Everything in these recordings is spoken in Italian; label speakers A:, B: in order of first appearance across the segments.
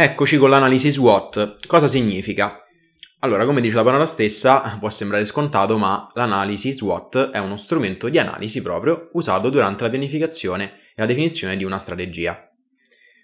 A: Eccoci con l'analisi SWOT. Cosa significa? Allora, come dice la parola stessa, può sembrare scontato, ma l'analisi SWOT è uno strumento di analisi proprio usato durante la pianificazione e la definizione di una strategia.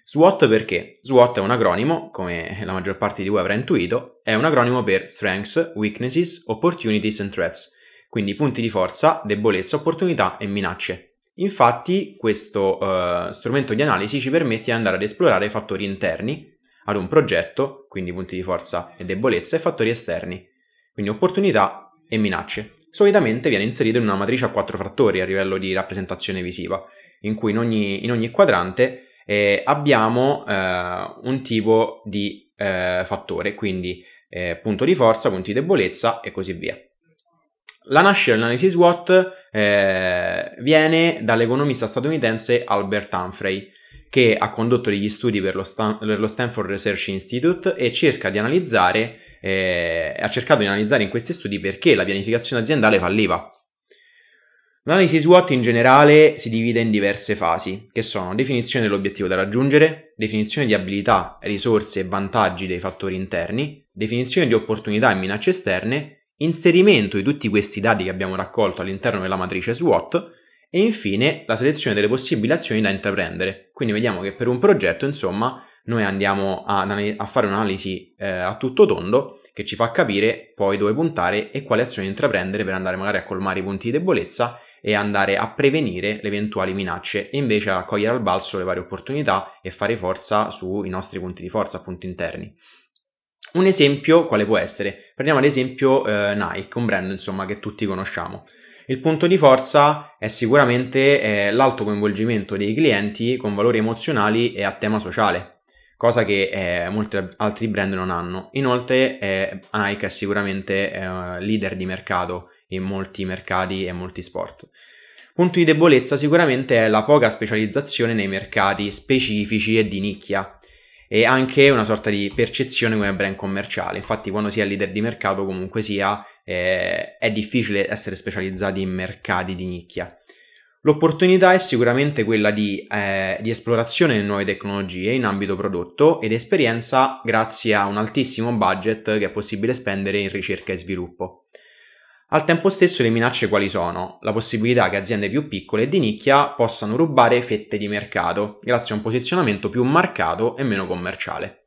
A: SWOT perché? SWOT è un acronimo, come la maggior parte di voi avrà intuito, è un acronimo per Strengths, Weaknesses, Opportunities and Threats, quindi punti di forza, debolezza, opportunità e minacce. Infatti, questo uh, strumento di analisi ci permette di andare ad esplorare fattori interni ad un progetto, quindi punti di forza e debolezza, e fattori esterni, quindi opportunità e minacce. Solitamente viene inserito in una matrice a quattro fattori a livello di rappresentazione visiva, in cui in ogni, in ogni quadrante eh, abbiamo eh, un tipo di eh, fattore, quindi eh, punto di forza, punti di debolezza e così via. La nascita dell'analisi SWOT eh, viene dall'economista statunitense Albert Humphrey, che ha condotto degli studi per lo, Stan- per lo Stanford Research Institute e cerca di analizzare, eh, ha cercato di analizzare in questi studi perché la pianificazione aziendale falliva. L'analisi SWOT in generale si divide in diverse fasi, che sono definizione dell'obiettivo da raggiungere, definizione di abilità, risorse e vantaggi dei fattori interni, definizione di opportunità e minacce esterne, inserimento di tutti questi dati che abbiamo raccolto all'interno della matrice SWOT e infine la selezione delle possibili azioni da intraprendere. Quindi vediamo che per un progetto, insomma, noi andiamo a, a fare un'analisi eh, a tutto tondo che ci fa capire poi dove puntare e quali azioni intraprendere per andare magari a colmare i punti di debolezza e andare a prevenire le eventuali minacce e invece a cogliere al balzo le varie opportunità e fare forza sui nostri punti di forza, appunto interni. Un esempio quale può essere? Prendiamo ad esempio eh, Nike, un brand insomma che tutti conosciamo. Il punto di forza è sicuramente eh, l'alto coinvolgimento dei clienti con valori emozionali e a tema sociale, cosa che eh, molti altri brand non hanno. Inoltre eh, Nike è sicuramente eh, leader di mercato in molti mercati e molti sport. Punto di debolezza sicuramente è la poca specializzazione nei mercati specifici e di nicchia e anche una sorta di percezione come brand commerciale. Infatti, quando si è leader di mercato, comunque sia, eh, è difficile essere specializzati in mercati di nicchia. L'opportunità è sicuramente quella di, eh, di, esplorazione in nuove tecnologie in ambito prodotto ed esperienza grazie a un altissimo budget che è possibile spendere in ricerca e sviluppo. Al tempo stesso le minacce quali sono? La possibilità che aziende più piccole e di nicchia possano rubare fette di mercato grazie a un posizionamento più marcato e meno commerciale.